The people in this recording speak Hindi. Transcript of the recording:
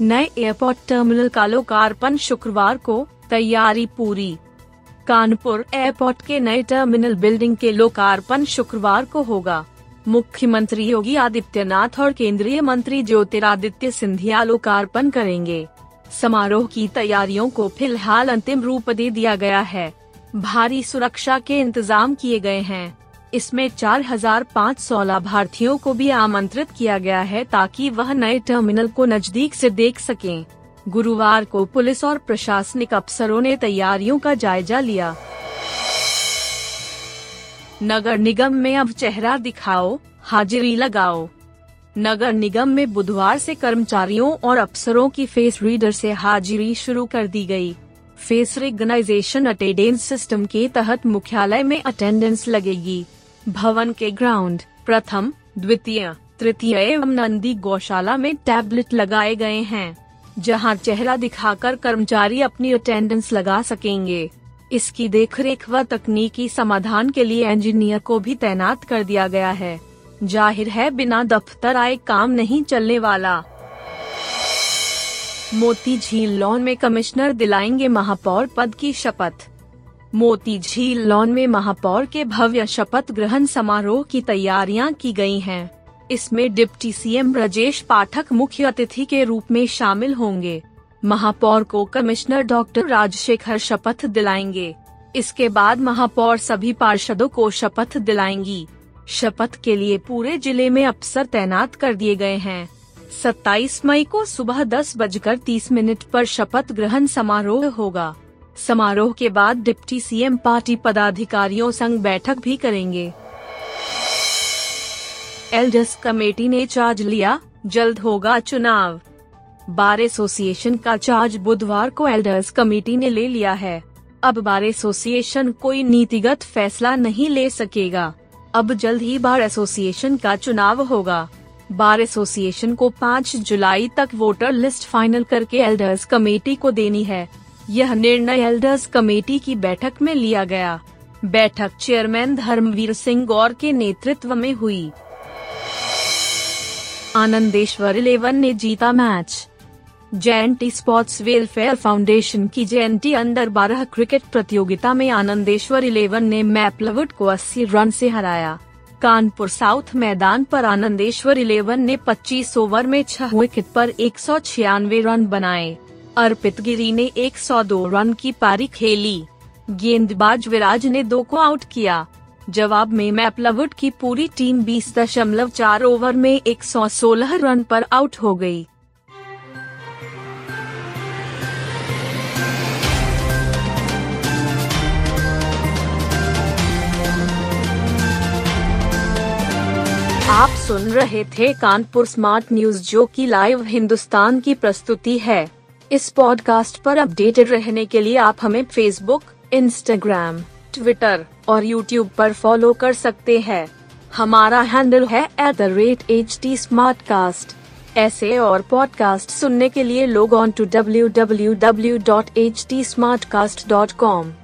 नए एयरपोर्ट टर्मिनल का लोकार्पण शुक्रवार को, तैयारी पूरी। कानपुर एयरपोर्ट के नए टर्मिनल बिल्डिंग के लोकार्पण शुक्रवार को होगा। मुख्यमंत्री योगी आदित्यनाथ और केंद्रीय मंत्री ज्योतिरादित्य सिंधिया लोकार्पण करेंगे। समारोह की तैयारियों को फ़िलहाल अंतिम रूप दे दिया गया है। भारी सुरक्षा के इंतज़ाम किए गए हैं। इसमें 4,500 लाभार्थियों को भी आमंत्रित किया गया है ताकि वह नए टर्मिनल को नज़दीक से देख सकें। गुरुवार को पुलिस और प्रशासनिक अफसरों ने तैयारियों का जायजा लिया नगर निगम में अब चेहरा दिखाओ हाजिरी लगाओ नगर निगम में बुधवार से कर्मचारियों और अफसरों की फेस रीडर से हाजिरी शुरू कर दी गई। फेस रिकग्नाइजेशन अटेंडेंस सिस्टम के तहत मुख्यालय में अटेंडेंस लगेगी भवन के ग्राउंड प्रथम, द्वितीय, तृतीय एवं नंदी गौशाला में टैबलेट लगाए गए हैं, जहाँ चेहरा दिखाकर कर्मचारी अपनी अटेंडेंस लगा सकेंगे। इसकी देखरेख व तकनीकी समाधान के लिए इंजीनियर को भी तैनात कर दिया गया है। ज़ाहिर है, बिना दफ्तर आए काम नहीं चलने वाला। मोती झील लॉन में कमिश्नर दिलाएँगे महापौर पद की शपथ। मोती झील लॉन में महापौर के भव्य शपथ ग्रहण समारोह की तैयारियाँ की गई हैं। इसमें डिप्टी सीएम राजेश पाठक मुख्य अतिथि के रूप में शामिल होंगे। महापौर को कमिश्नर डॉक्टर राजशेखर शपथ दिलाएँगे। इसके बाद महापौर सभी पार्षदों को शपथ दिलाएँगी। शपथ के लिए पूरे ज़िले में अफसर तैनात कर दिए गए हैं। 27 मई को सुबह दस बजकर तीस मिनट पर शपथ ग्रहण समारोह होगा। समारोह के बाद डिप्टी सीएम पार्टी पदाधिकारियों संग बैठक भी करेंगे। एल्डर्स कमेटी ने चार्ज लिया, जल्द होगा चुनाव। बार एसोसिएशन का चार्ज बुधवार को एल्डर्स कमेटी ने ले लिया है। अब बार एसोसिएशन कोई नीतिगत फैसला नहीं ले सकेगा। अब जल्द ही बार एसोसिएशन का चुनाव होगा। बार एसोसिएशन को 5 जुलाई तक वोटर लिस्ट फाइनल करके एल्डर्स कमेटी को देनी है। यह निर्णय एल्डर्स कमेटी की बैठक में लिया गया। बैठक चेयरमैन धर्मवीर सिंह गौर के नेतृत्व में हुई। आनंदेश्वर इलेवन ने जीता match Jayanti sports welfare foundation की जयंती अंडर 12 क्रिकेट प्रतियोगिता में आनंदेश्वर इलेवन ने मैपलवुड को 80 रन से हराया। कानपुर साउथ मैदान पर आनंदेश्वर इलेवन ने 25 ओवर में छह विकेट पर एक सौ छियानवे रन बनाए। अर्पित गिरी ने 102 रन की पारी खेली। गेंदबाज विराज ने दो को आउट किया। जवाब में मैपलवुड की पूरी टीम 20.4 ओवर में 116 रन पर आउट हो गई। आप सुन रहे थे कानपुर स्मार्ट न्यूज़ जो की लाइव हिंदुस्तान की प्रस्तुति है। इस पॉडकास्ट पर अपडेटेड रहने के लिए आप हमें फेसबुक इंस्टाग्राम ट्विटर और यूट्यूब पर फॉलो कर सकते हैं। हमारा हैंडल है at the rate H T ऐसे और पॉडकास्ट सुनने के लिए लोग ऑन टू www.htsmartcast.com